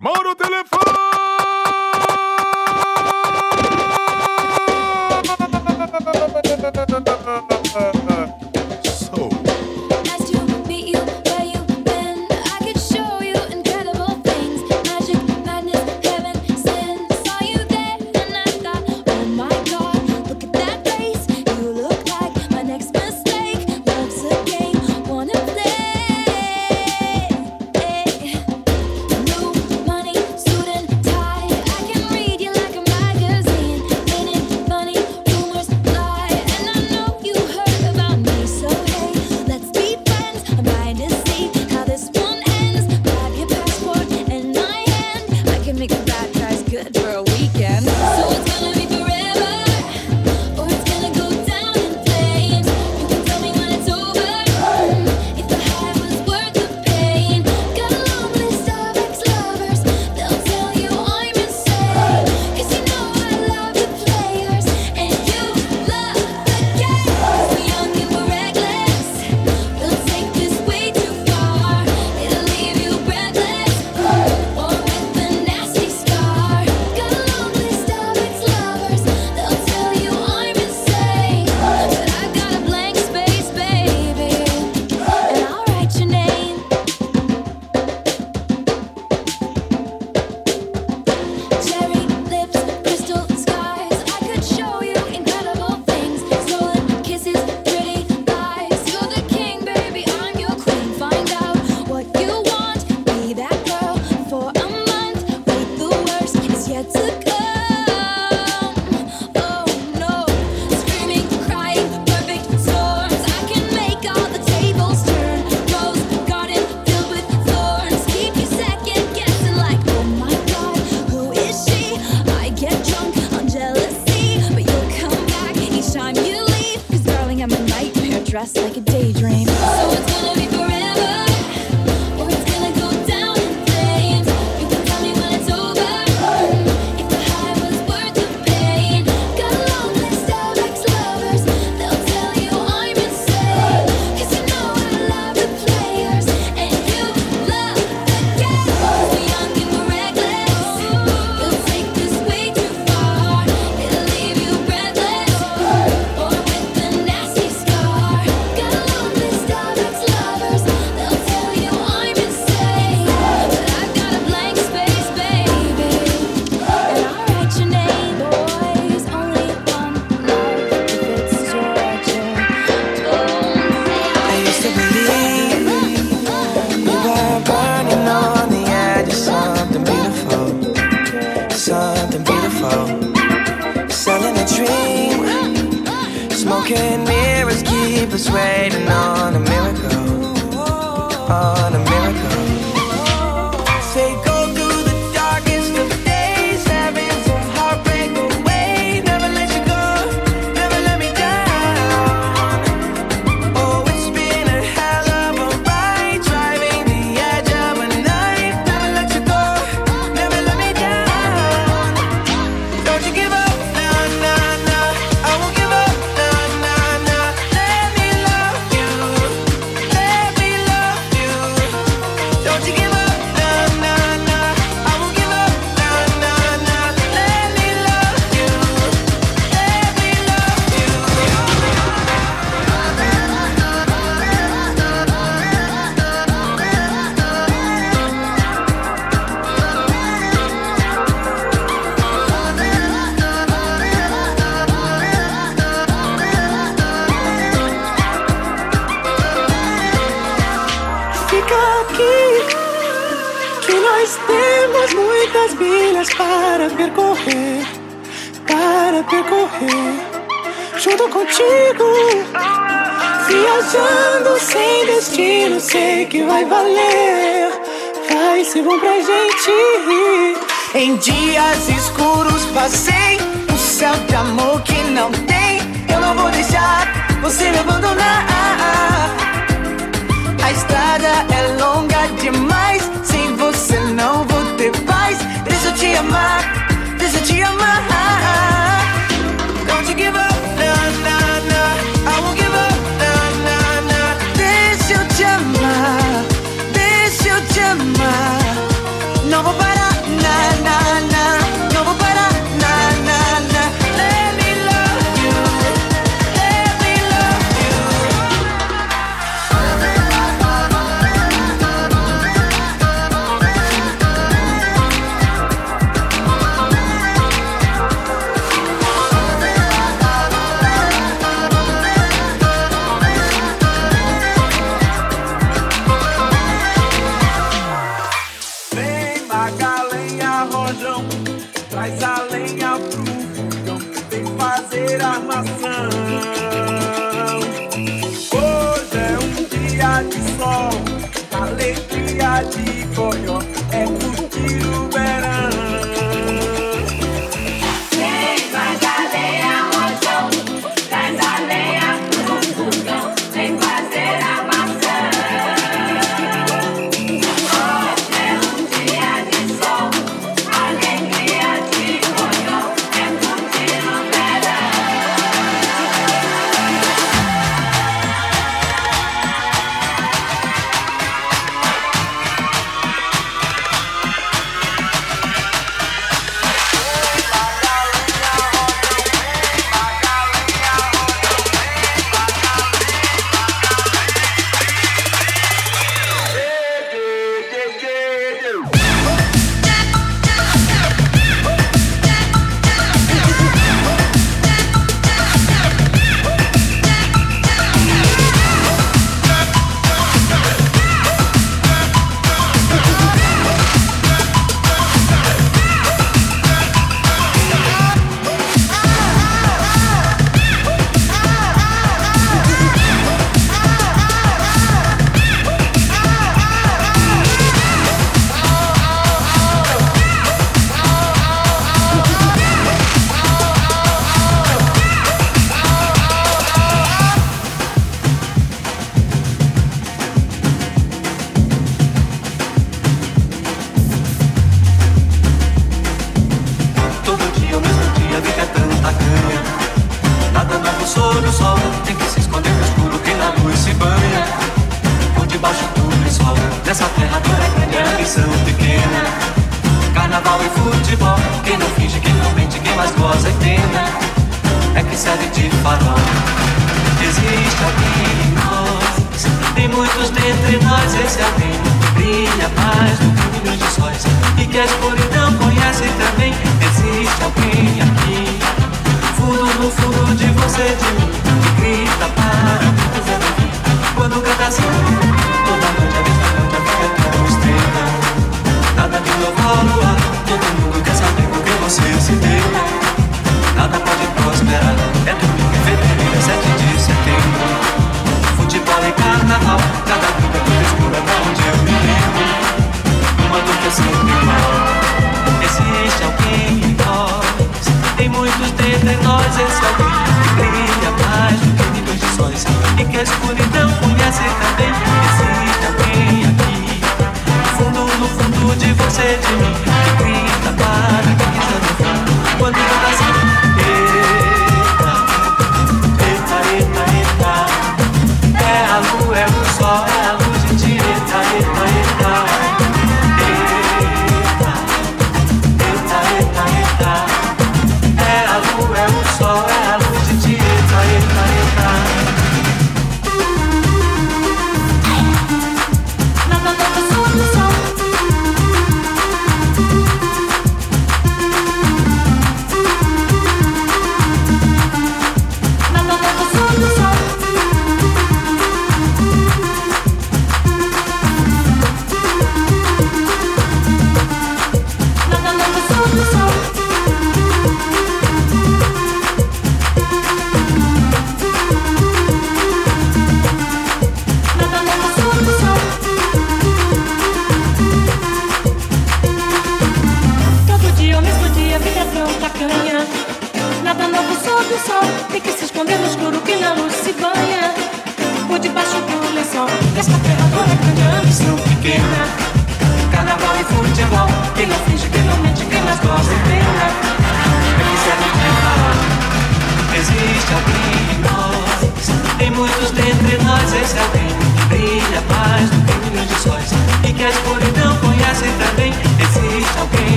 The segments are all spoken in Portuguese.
Mauro junto contigo. Viajando sem destino, sei que vai valer. Vai ser bom pra gente. Em dias escuros passei um céu de amor que não tem. Eu não vou deixar você me abandonar. A estrada é longa demais. Sem você não vou ter paz. Deixa eu te amar, deixa eu te amar.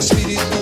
Do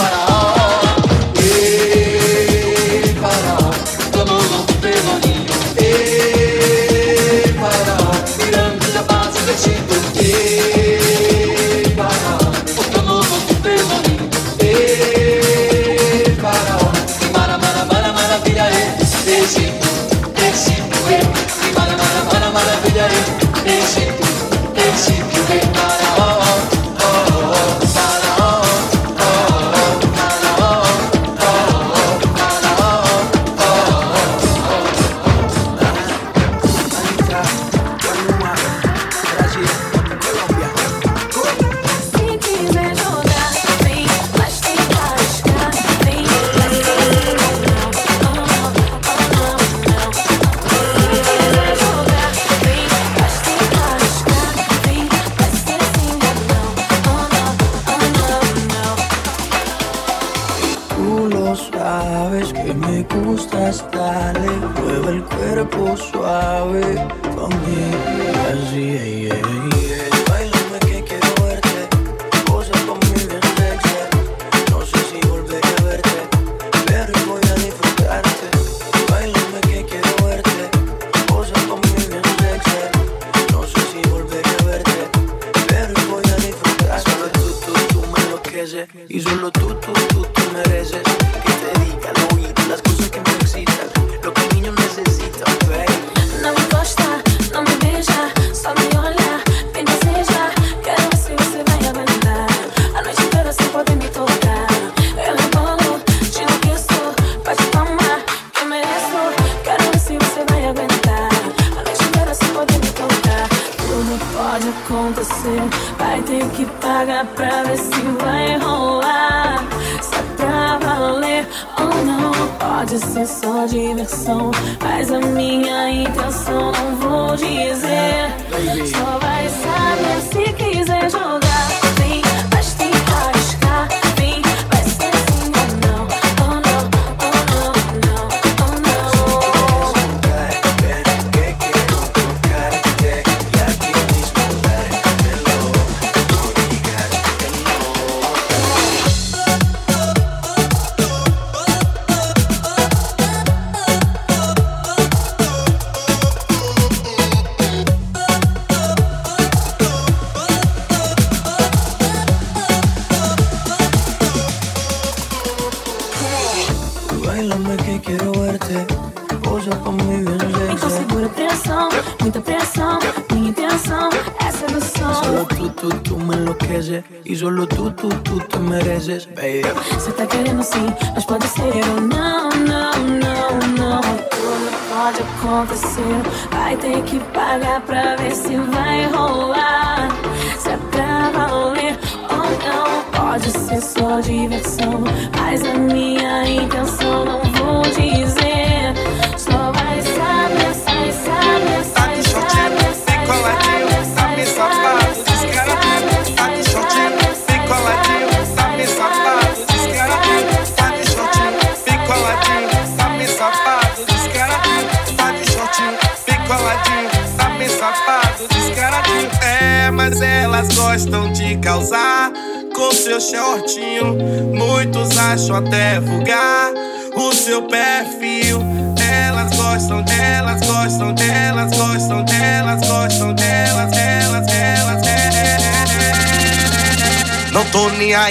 पर आओ alright.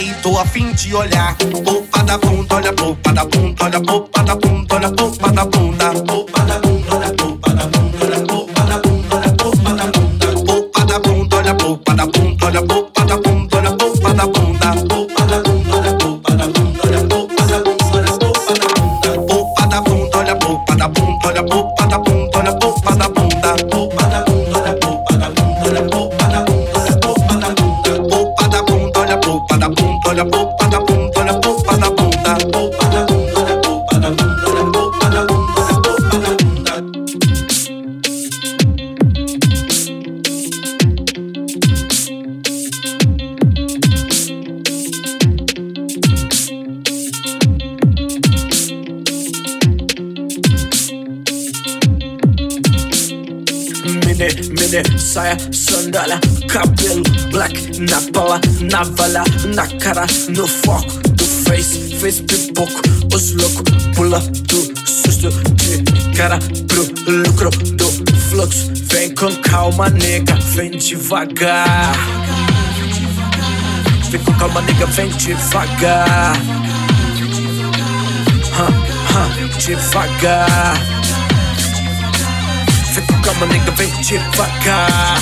e tô afim de olhar. Popa da bunda, olha popa da bunda, olha popa da bunda, olha popa da bunda. Popa da bunda, olha popa da bunda, olha popa da bunda, olha popa da bunda. Popa da bunda, olha popa da bunda, olha popa da bunda, olha popa da bunda. Da bunda, olha popa da bunda, olha popa da bunda, olha popa da bunda. Popa da bunda, olha popa da bunda, olha popa da bunda. Na bala, na cara, no foco do face face pipoco, os loucos Pula do susto de cara pro lucro do fluxo Vem com calma, nega, vem devagar. Vem com calma, nega, vem devagar. Devagar. Vem com calma, nega, vem devagar.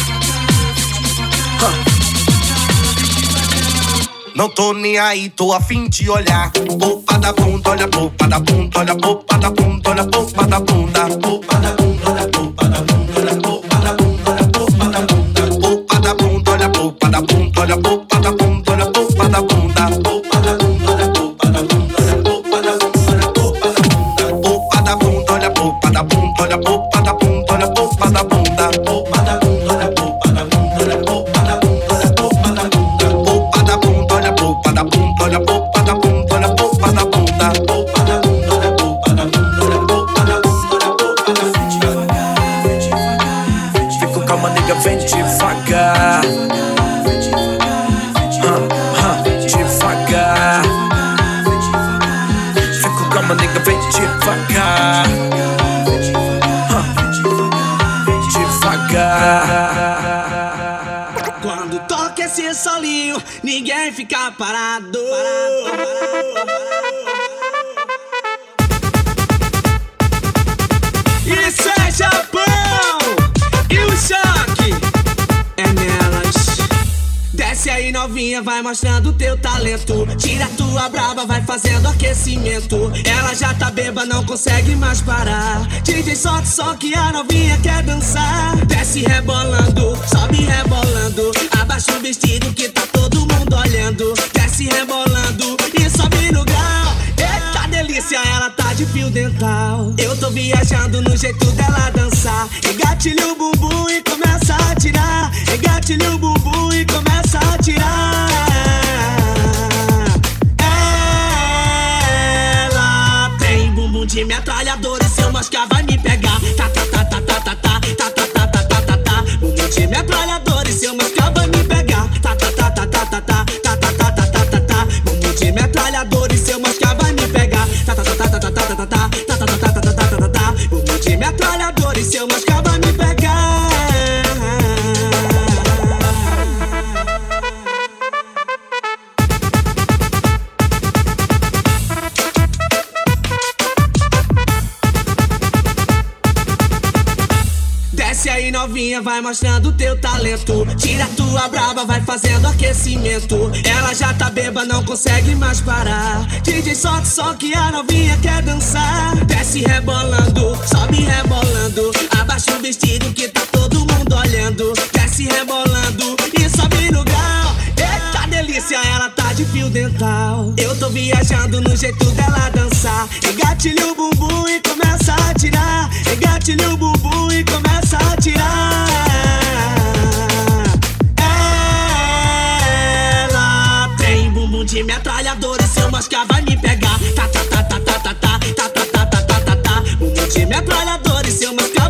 Não tô nem aí, tô a fim de olhar. Popa da bunda, olha popa da bunda, olha popa da bunda, olha popa da bunda. Popa da bunda, olha popa Isso é Japão! E o choque é nelas. Desce aí novinha, vai mostrando teu talento. Tira tua brava, vai fazendo aquecimento. Ela já tá beba, não consegue mais parar. DJ solta só que a novinha quer dançar. Desce rebolando, sobe rebolando. Abaixa o vestido que tá todo olhando. Desce rebolando e sobe no grau. Eita delícia, ela tá de fio dental. Eu tô viajando no jeito dela dançar. Engatilha o bumbum e começa a tirar. Engatilha o bumbum e começa a tirar. Ela tem bumbum de metralhadora e seu mosca vai me pegar. Tá, tá, tá, tá, tá, tá, tá, tá, tá, tá, tá, tá, tá, tá. Bumbum de metralhadora e seu mosca vai me pegar. all novinha, vai mostrando teu talento. Tira tua braba, vai fazendo aquecimento. Ela já tá beba, não consegue mais parar. DJ solta só que a novinha quer dançar. Desce rebolando, sobe rebolando. Abaixa o vestido que tá todo mundo olhando. Desce rebolando e sobe no grau. Eita delícia, ela tá de fio dental. Eu tô viajando no jeito dela dançar. Engatilha o bumbum e começa a tirar. Engatilha o bumbum e começa a tirar. Ela tem bumbum de metralhadora e seu mosca vai me pegar. Tá, tá, tá, tá, tá, tá, tá, tá, tá, tá, tá, tá, tá, tá. Bumbum de metralhadora e seu mosca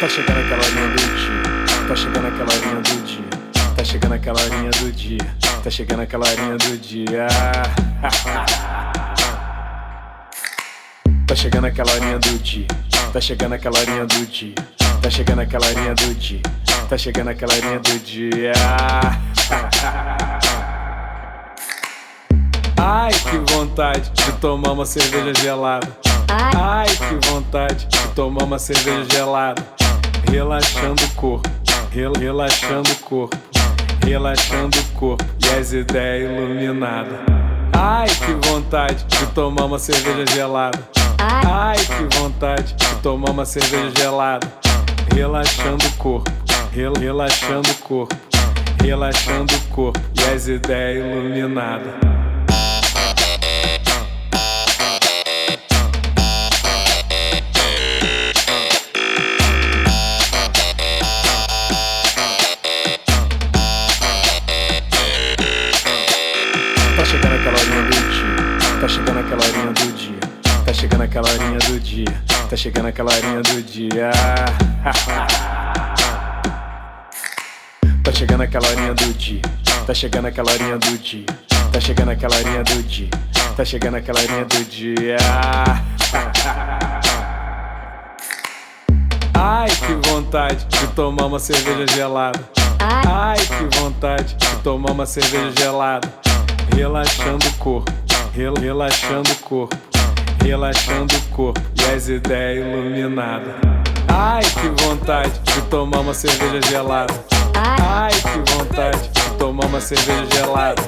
Tá chegando aquela linha do dia, tá chegando aquela linha do dia, tá chegando aquela linha do dia, tá chegando aquela linha do dia. Tá chegando aquela linha do dia, tá chegando aquela linha do dia, tá chegando aquela linha do dia, tá chegando aquela linha do dia. Ai que vontade de tomar uma cerveja gelada. Ai que vontade de tomar uma cerveja gelada. Relaxando o corpo, rel- relaxando o corpo, relaxando o corpo e as ideias iluminadas. Ai, que vontade de tomar uma cerveja gelada. Ai, que vontade de tomar uma cerveja gelada. Relaxando o corpo, rel- relaxando o corpo, relaxando o corpo e as ideias iluminadas. Chegando aquela horinha do dia. Tá chegando aquela horinha do dia. Tá chegando aquela horinha do dia. Tá chegando aquela horinha do dia. Tá chegando aquela horinha do dia. Tá chegando aquela horinha do dia. Tá chegando aquela horinha do dia. Ai, que vontade de tomar uma cerveja gelada. Ai, que vontade de tomar uma cerveja gelada. Relaxando o corpo, rel- relaxando o corpo, relaxando o corpo e as ideias iluminadas. Ai, que vontade de tomar uma cerveja gelada. Ai, que vontade de tomar uma cerveja gelada.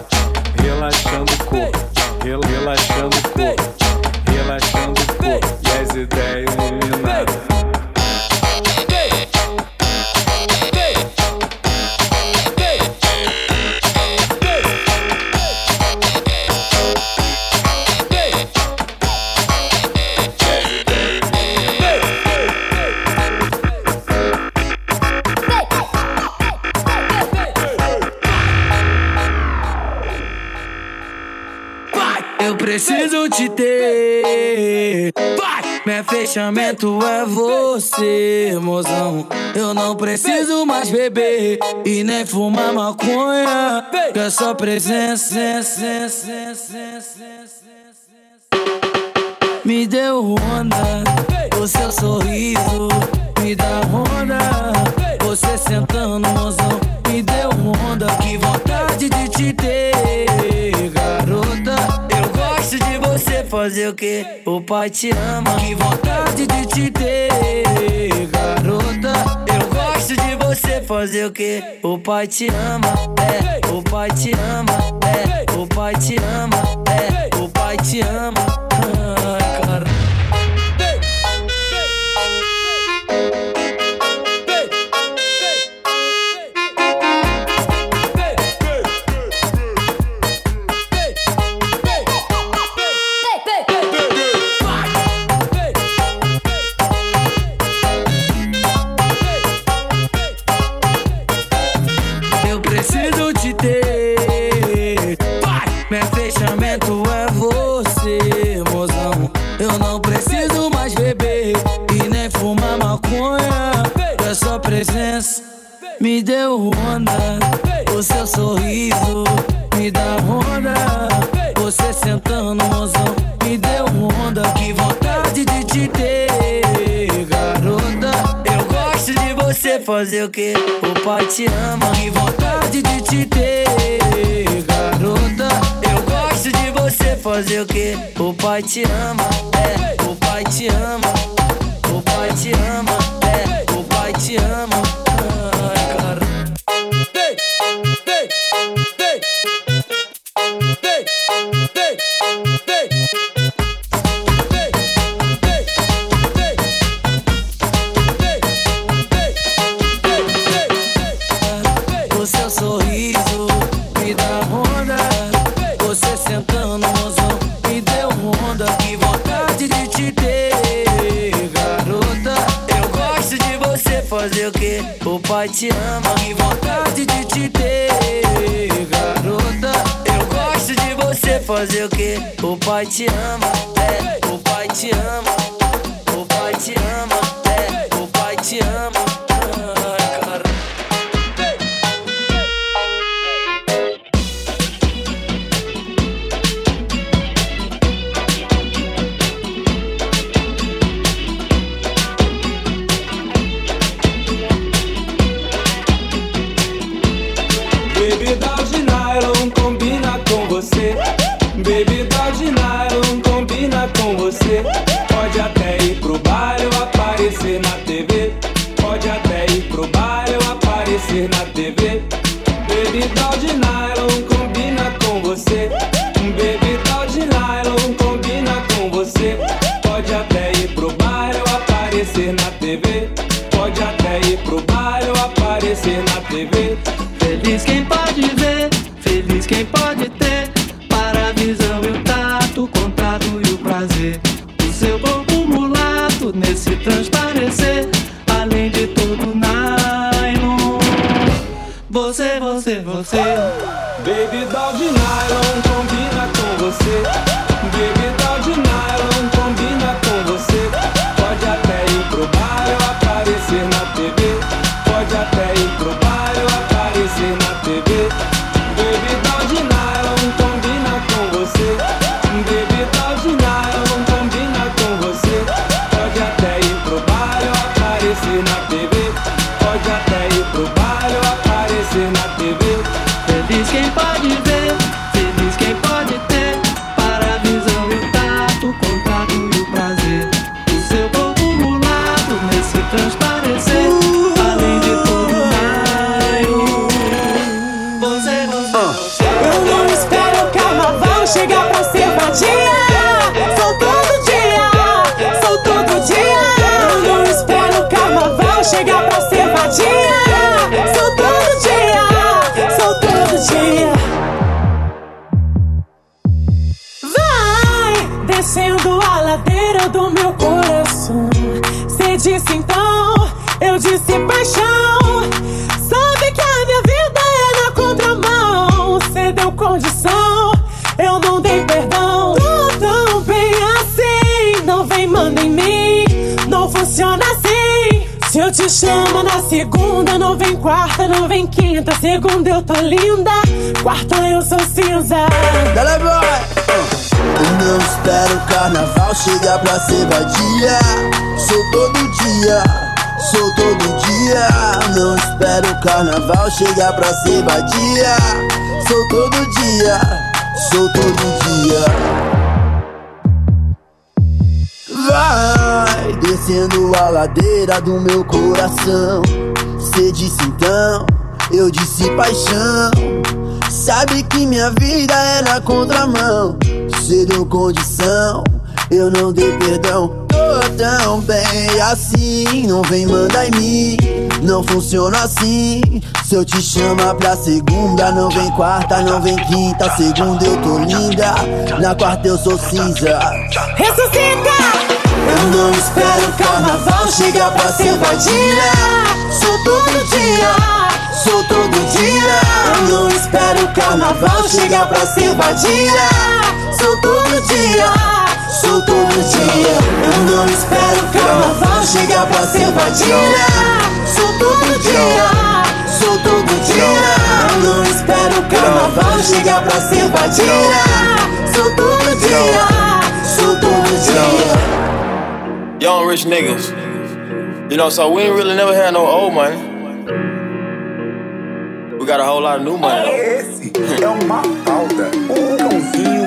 Relaxando o corpo, rel- relaxando o corpo, relaxando o corpo e as ideias iluminadas. Preciso te ter. Vai! Meu fechamento é você, mozão. Eu não preciso mais beber e nem fumar maconha. Que é só presença. Me deu onda, o seu sorriso me dá onda. Você sentando, mozão, me deu onda. Que vontade de te você fazer o que? O pai te ama. Que vontade de te ter, garota. Eu gosto de você fazer o que? O pai te ama, é. O pai te ama, é. O pai te ama, é. O pai te ama. Cara. Me deu onda, o seu sorriso me dá onda. Você sentando, mozão, me deu onda. Que vontade de te ter, garota. Eu gosto de você fazer o que? O pai te ama. Que vontade de te ter, garota. Eu gosto de você fazer o que? O pai te ama, é. O pai te ama. O pai te ama, é. O pai te ama. Eu tô linda, quarta eu sou cinza. Dale, boy! Eu não espero o carnaval chegar pra ser vadia. Sou todo dia, sou todo dia. Não espero o carnaval chegar pra ser vadia. Sou todo dia, sou todo dia. Vai descendo a ladeira do meu coração. Cê disse então, eu disse paixão. Sabe que minha vida é na contramão. Cê deu condição, eu não dei perdão. Tô tão bem assim, não vem mandar em mim. Não funciona assim. Se eu te chamar pra segunda, não vem quarta, não vem quinta. Segunda eu tô linda, na quarta eu sou cinza. Ressuscita! Eu não espero o carnaval chegar pra ser vadia. Sou todo dia, todo dia. Eu não espero o carnaval chegar pra ser vadia. Sou todo dia, sou todo dia. Eu não espero o carnaval chegar pra ser vadia. Sou todo dia, sou todo dia. Eu não espero o carnaval chegar pra ser vadia. Sou todo dia, sou todo dia. Young rich niggas. You know, so we ain't really never had no old money. We got a whole lot of new money. Esse é uma. Um cãozinho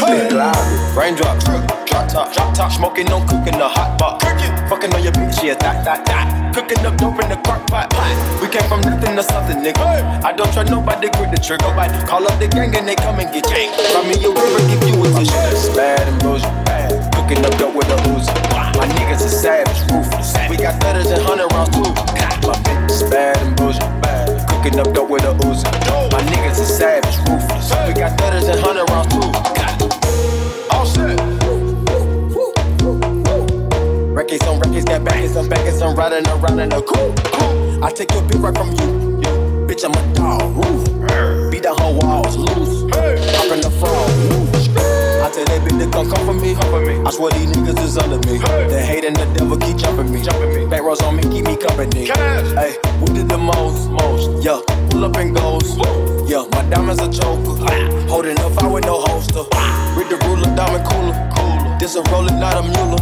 pelado. Raindrops, drop top, drop top, smoking, no cooking the hot pot. Fucking on your bitch, yeah, that, that, that. Cooking up dope in the crock pot, pot. We came from nothing to something, nigga. I don't trust nobody, grip the trigger. Nobody call up the gang and they come and get you. Find me a river, give you a tissue. That's bad and bullshit. Cooking up dope with a Uzi. My niggas are savage, ruthless. We got thudders and hundred rounds too. My bitch is bad and bullshit. Cooking up dope with a Uzi. My niggas are savage, ruthless. We got thudders and hundred rounds too. All set. Records on records, got backers on backers, I'm riding around in a coupe. I take your bitch right from you. Bitch, I'm a dog. Ooh. Beat the whole walls loose. Up in the frog. Tell that bitch to come come for me. Come for me. I swear these niggas is under me. The hate and the devil keep jumping me. Jumping me. Back rows on me, keep me company. Hey, we did the most, most. Yeah, pull up and goes. Yeah, my diamonds a choker. Ah. Holding up, I with no holster. Ah. Read the ruler, diamond cooler. Cooler. This a roller, not a mule.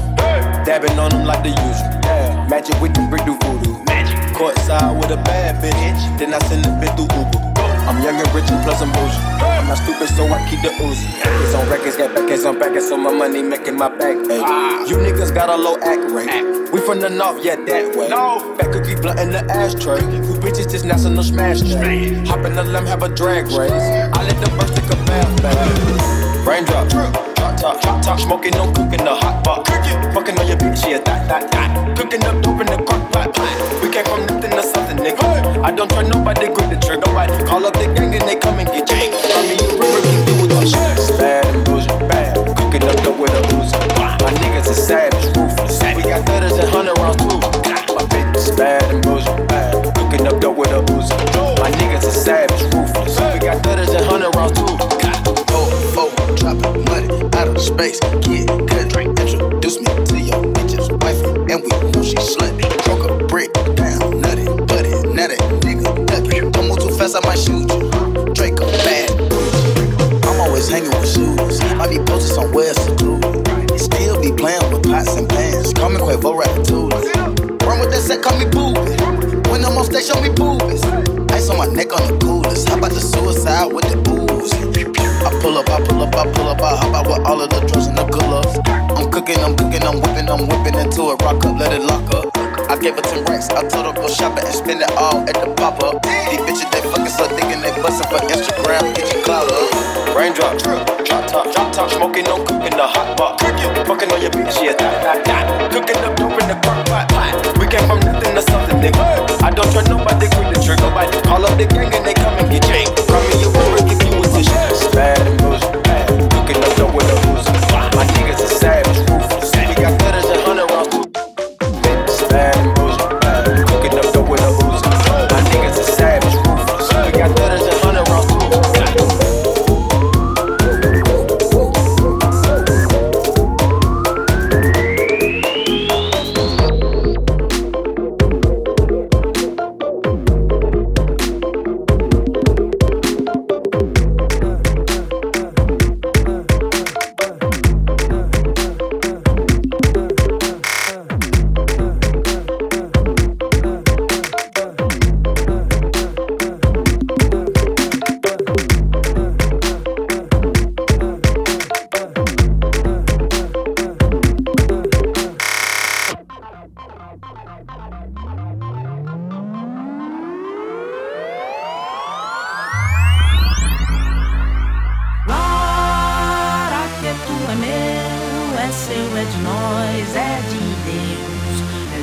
Dabbing on them like the usual. Yeah. Magic with the brick do voodoo. Magic. Court side with a bad bitch. Then I send the bitch through Uber. I'm young and rich and plus I'm bougie. I'm not stupid, so I keep the oozy. It's on records, got backers on backers, so my money making my back. Ay. You niggas got a low act rate. We from the north, yeah, that way. No. Back cookie blunt in the ashtray. You bitches just national smash tray. Hop in the limb, have a drag race. I let the birds take a bath, bath. Raindrop, drop top, hot top, smoking, no cooking the hot pot. Fucking on your bitch, yeah, that, that, that. Cooking up dope in the crock pot. We came from nothing to something, nigga. I don't try nobody, grip they come and get. I mean, you river do with my shit. It's bad and bougie, bad. Cooking up dope with a Uzi. My niggas are savage, ruthless. We got thudders and hundred rounds too. My bitch is bad and bougie, bad. Cooking up dope with a. My niggas are savage, ruthless. We got thudders and hundred rounds too. Oh, oh, dropping money out of space. Kid,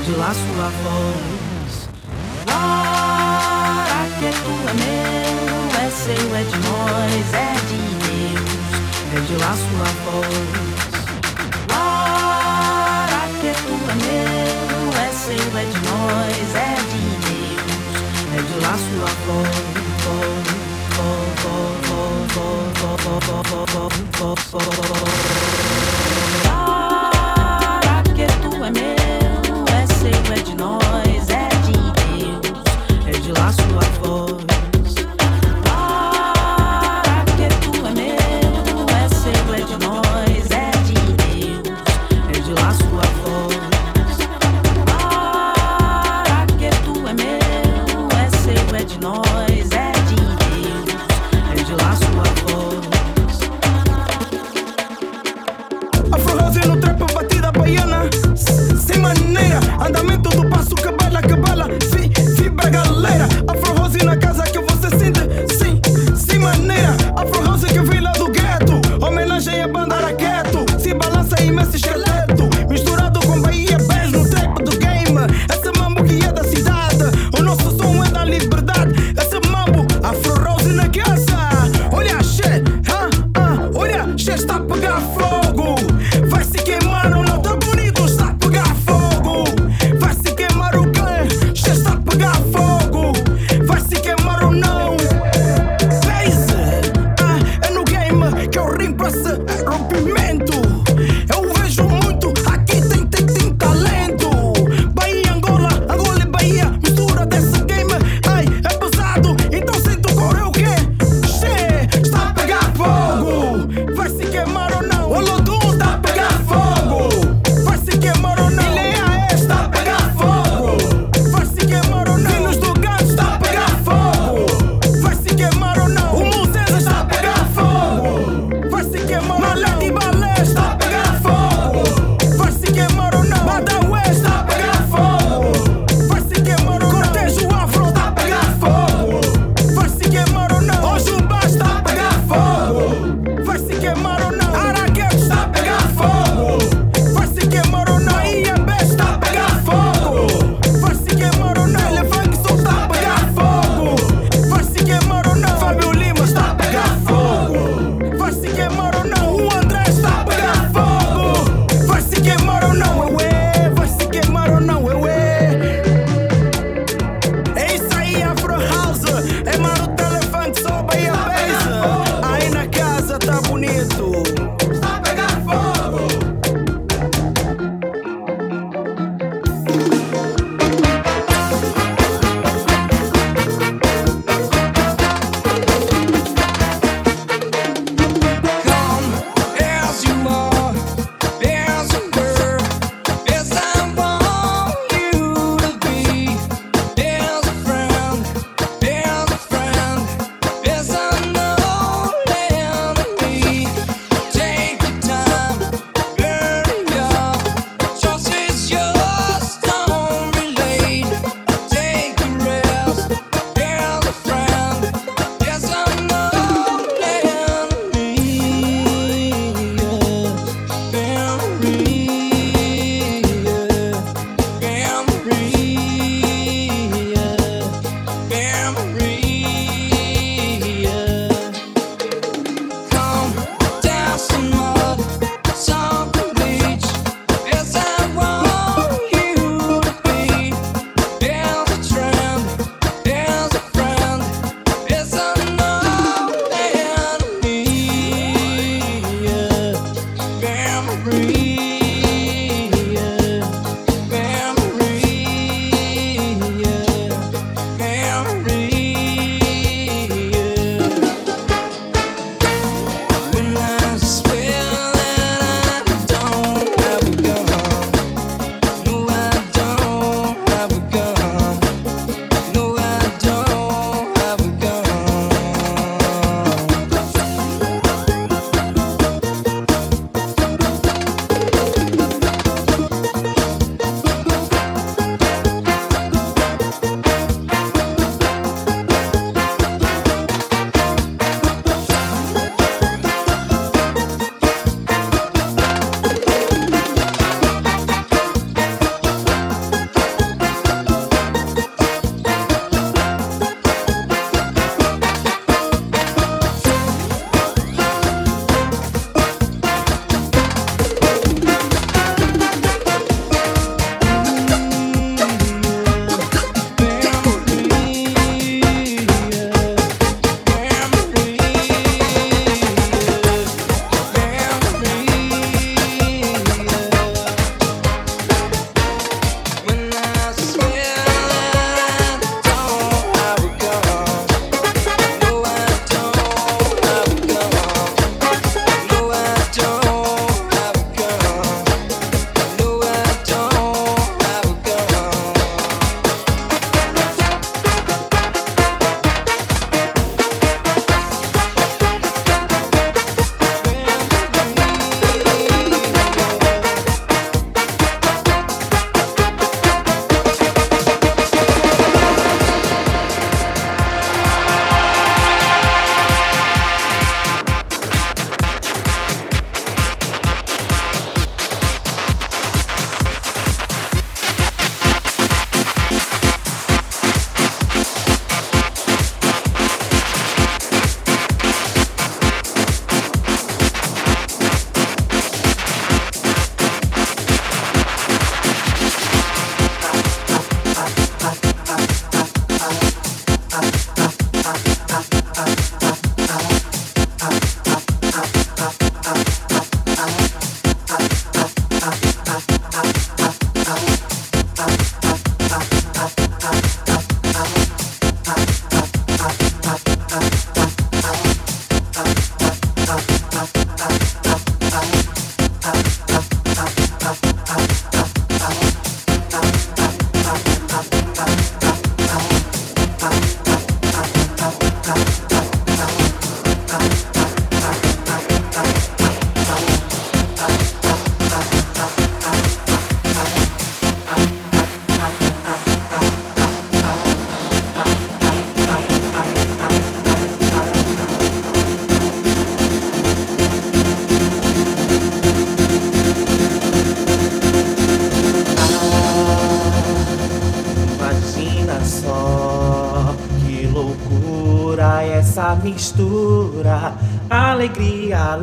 de lá sua voz. Glória que é meu, é seu, é de nós, é de Deus, é de lá sua voz. Glória que é meu, é seu, é de nós, é de Deus, é de lá sua voz. Glória que é meu,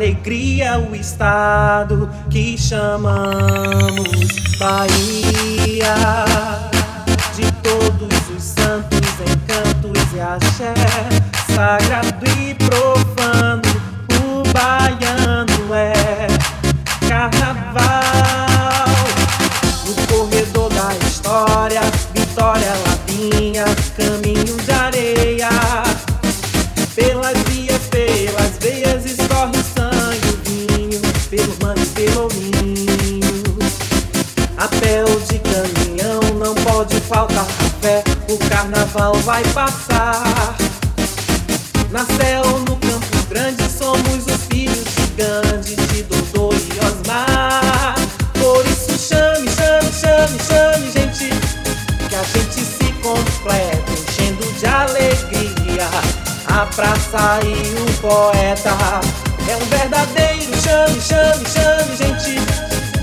alegria o estado que chamamos Bahia. Na praça e o poeta é um verdadeiro chame, chame, chame, gente.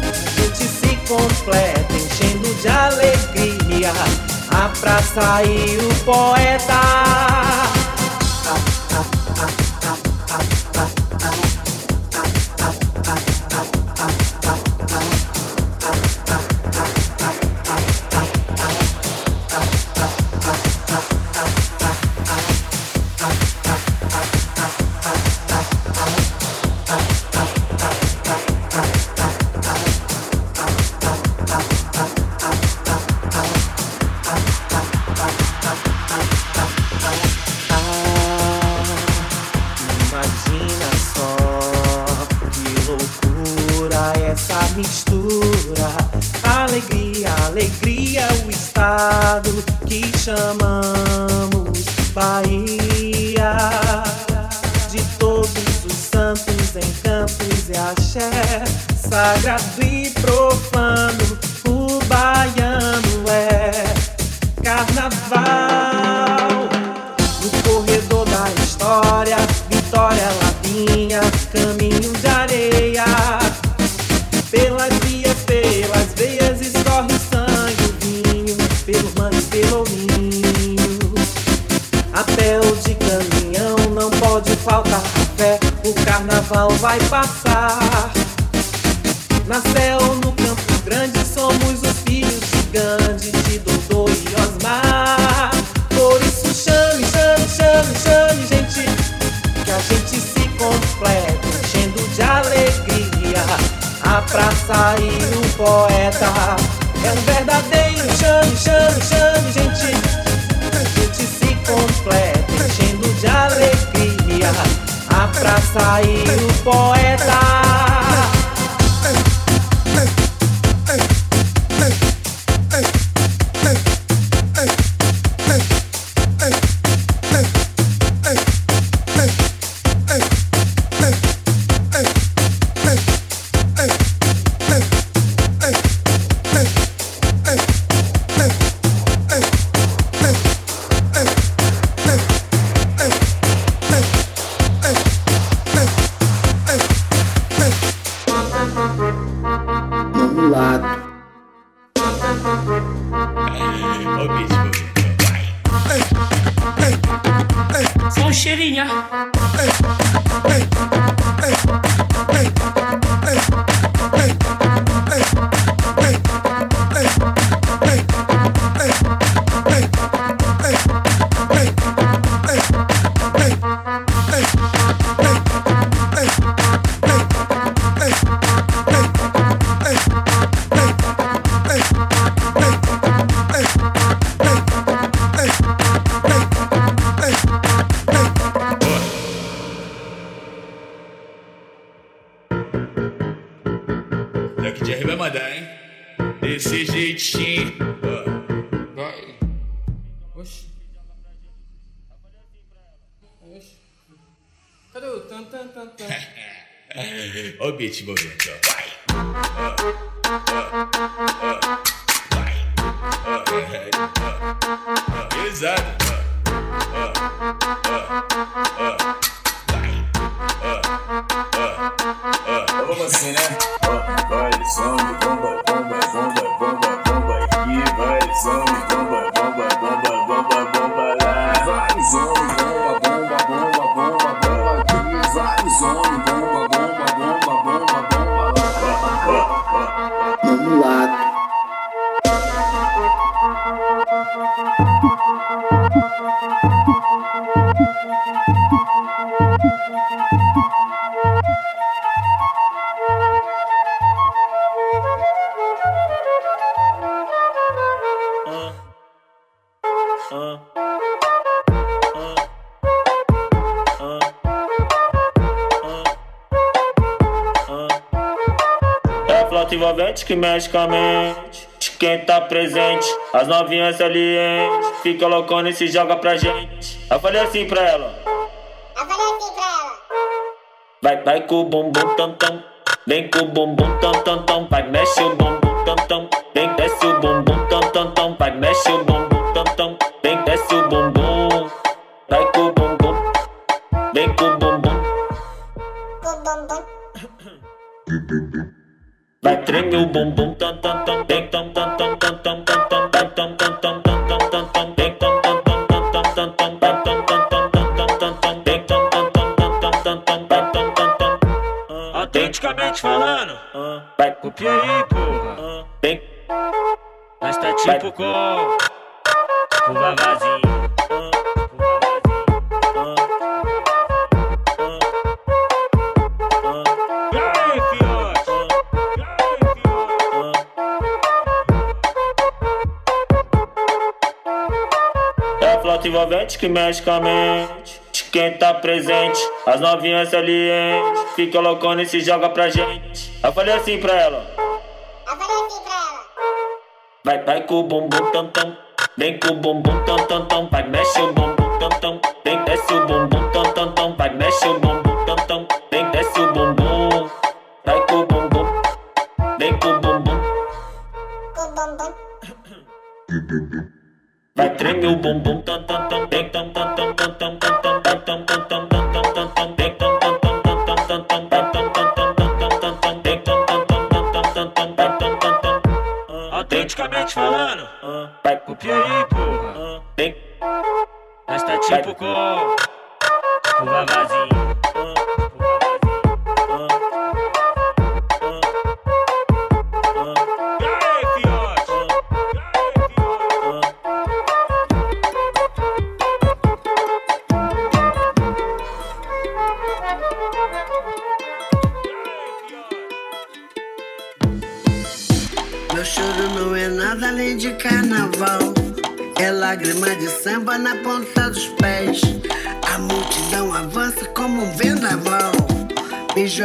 A gente se completa, enchendo de alegria. A praça e o poeta. poeta Ci Boże. Que mexe com a mente. De quem tá presente, as novinhas salientes. Fica loucona e se joga pra gente. Eu falei assim pra ela. Eu falei assim pra ela. Vai, vai com o bumbum tam tam. Vem com o bumbum tam tam tam. Vai, mexe o bumbum tam tam. Vem, desce o bumbum tam tam tam. Vai, mexe o bumbum tam tam. Vem, desce o bumbum. Vai com o bumbum. Vem com o bumbum. Vai treme o bumbum tam tam tam. Vem tam tam tam tam tam tam tam. Tam tam tam tam tam tam tam. Vem tam tam tam tam tam tam tam. Tam tam tam tam tam tam tam. Vem tam tam tam tam tam tam tam. Vai tam tam tam. Autenticamente falando, vai. copia aí, porra. Vem. Nós tá tipo com o vavazinho. Envolvente que mexe com a mente. De quem tá presente, as novinhas salientes. Fica loucona e se joga pra gente. Eu falei assim pra ela. Eu falei assim pra ela. Vai, vai com o bumbum tam tam. Vem com o bumbum tam tam tam. Vai, mexe o bumbum tam tam. Vem, desce o bumbum tam tam tam. Vai, mexe o bumbum tam tam. Vem, desce o bumbum. Vai com o bumbum. Vem com o bumbum. Treme o bumbum Vai tam tam tam. Autenticamente falando, vai. copia aí, porra. Nós tá tipo com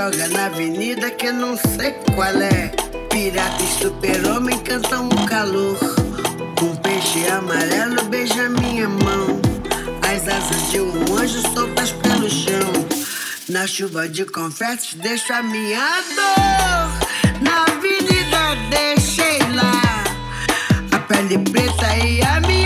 Me joga na avenida que não sei qual é. Pirata e super-homem cantam o calor. Um peixe amarelo beija minha mão. As asas de um anjo soltas pelo chão. Na chuva de confetes deixo a minha dor. Na avenida deixei lá a pele preta e a minha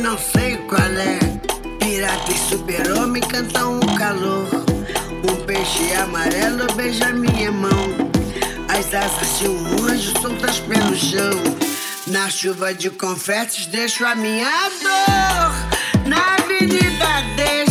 não sei qual é. Pirata e super-homem cantam um calor. Um peixe amarelo beija minha mão. As asas de um anjo soltas pelo chão. Na chuva de confetes deixo a minha dor. Na avenida deixei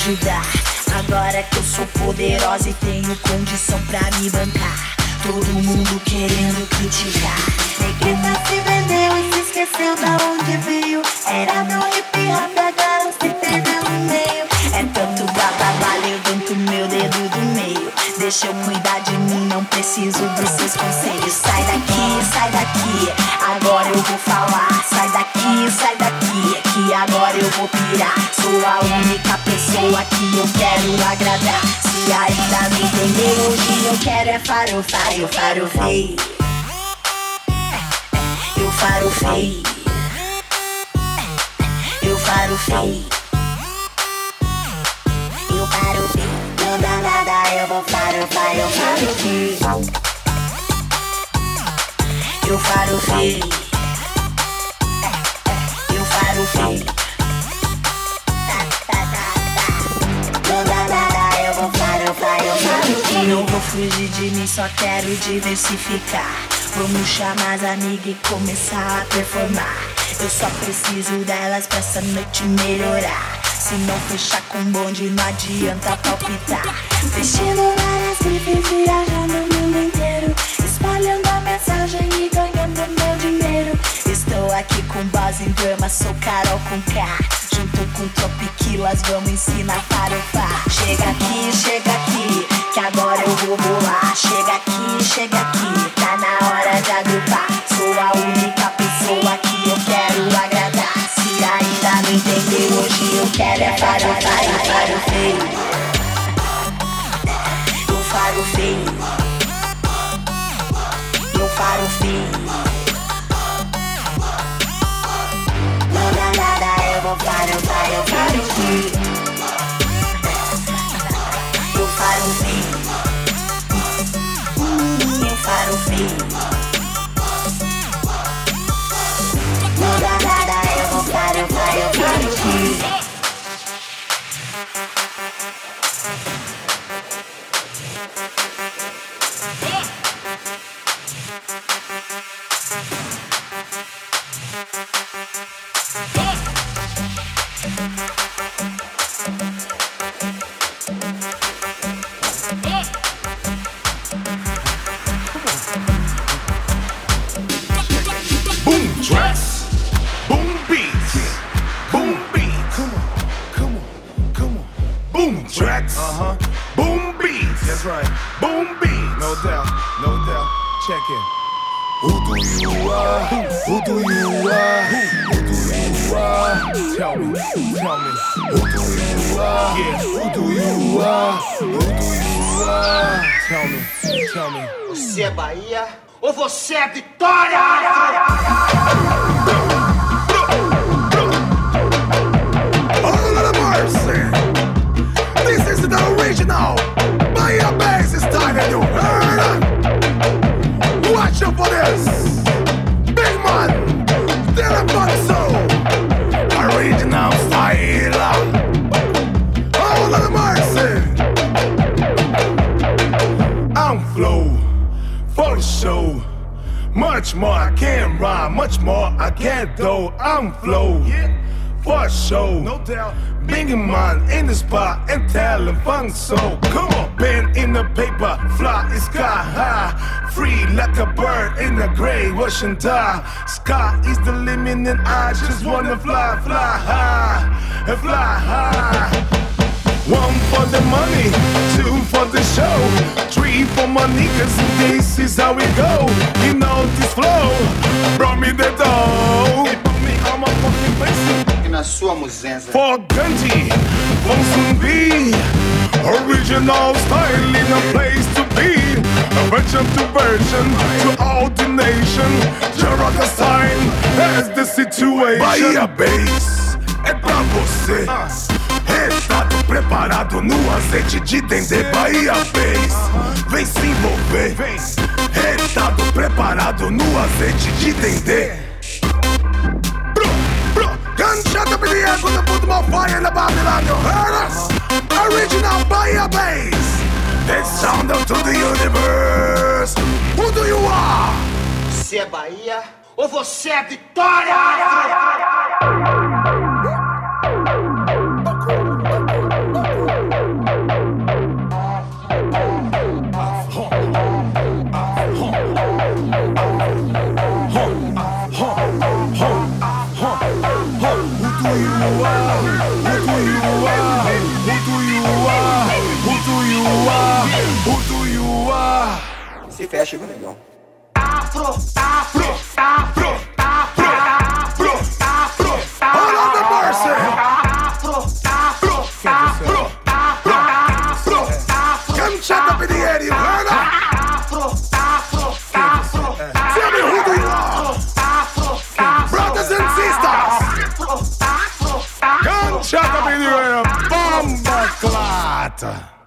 ajudar. Agora que eu sou poderosa e tenho condição pra me bancar. Todo mundo querendo criticar. Negrita se vendeu e se esqueceu da onde veio. Era meu quero é farofar, eu farofei. Eu farofei. Eu farofei. Eu farofei. Não dá nada, eu vou farofar, eu farofei. Eu farofei. Fugir de mim, só quero diversificar. Vamos chamar as amigas e começar a performar. Eu só preciso delas pra essa noite melhorar. Se não fechar com bonde, não adianta palpitar. Vestindo várias grifes, viajando o mundo inteiro. Espalhando a mensagem e ganhando meu dinheiro. Estou aqui com base em drama, sou Carol com K. Com Tropiquilas, vamos ensinar a farofar. Chega aqui, chega aqui, que agora eu vou bolar. Chega aqui, chega aqui, tá na hora de agrupar. Sou a única pessoa que eu quero agradar. Se ainda não entendeu, hoje eu quero é farofar. Eu farofei. Eu farofei. Eu farofei. Nada, eu vou farofar, eu farofei. Eu farofei. Hum, Eu farofei. Tell. Who do you are? Yeah. Who do you are? Who do you are? Tell me, tell me. Você é Bahia ou você é Vitória? More I can rhyme, much more I can't do. I'm flow for sure, No doubt. Big man in the spot and telling funk so. Come on, pen in the paper, fly is sky high. Free like a bird in the gray ocean die. Sky is the limit and I just wanna fly, fly high, and fly high. One for the money, two for the show, three for my niggas. This is how we go. You know this flow, brought me the dough. It put me on my fucking face. E na sua muzenza. For Gunty, for Zumbi, original style in a place to be. A version to version to all the nation. Jaraka sign as the situation. Bahia Bass é pra você. Ah. testado, preparado no azeite de Dendê Bahia fez. Vem se envolver, retado, preparado no azeite de Dendê. Bro, bro, gunshot up in the air fire Babylon, heard us? Original Bahia bass, that sound out to the universe. Who do you are? Você é Bahia ou você é Vitória? Se fecha, meu negão. Afro, afro, afro. Clata.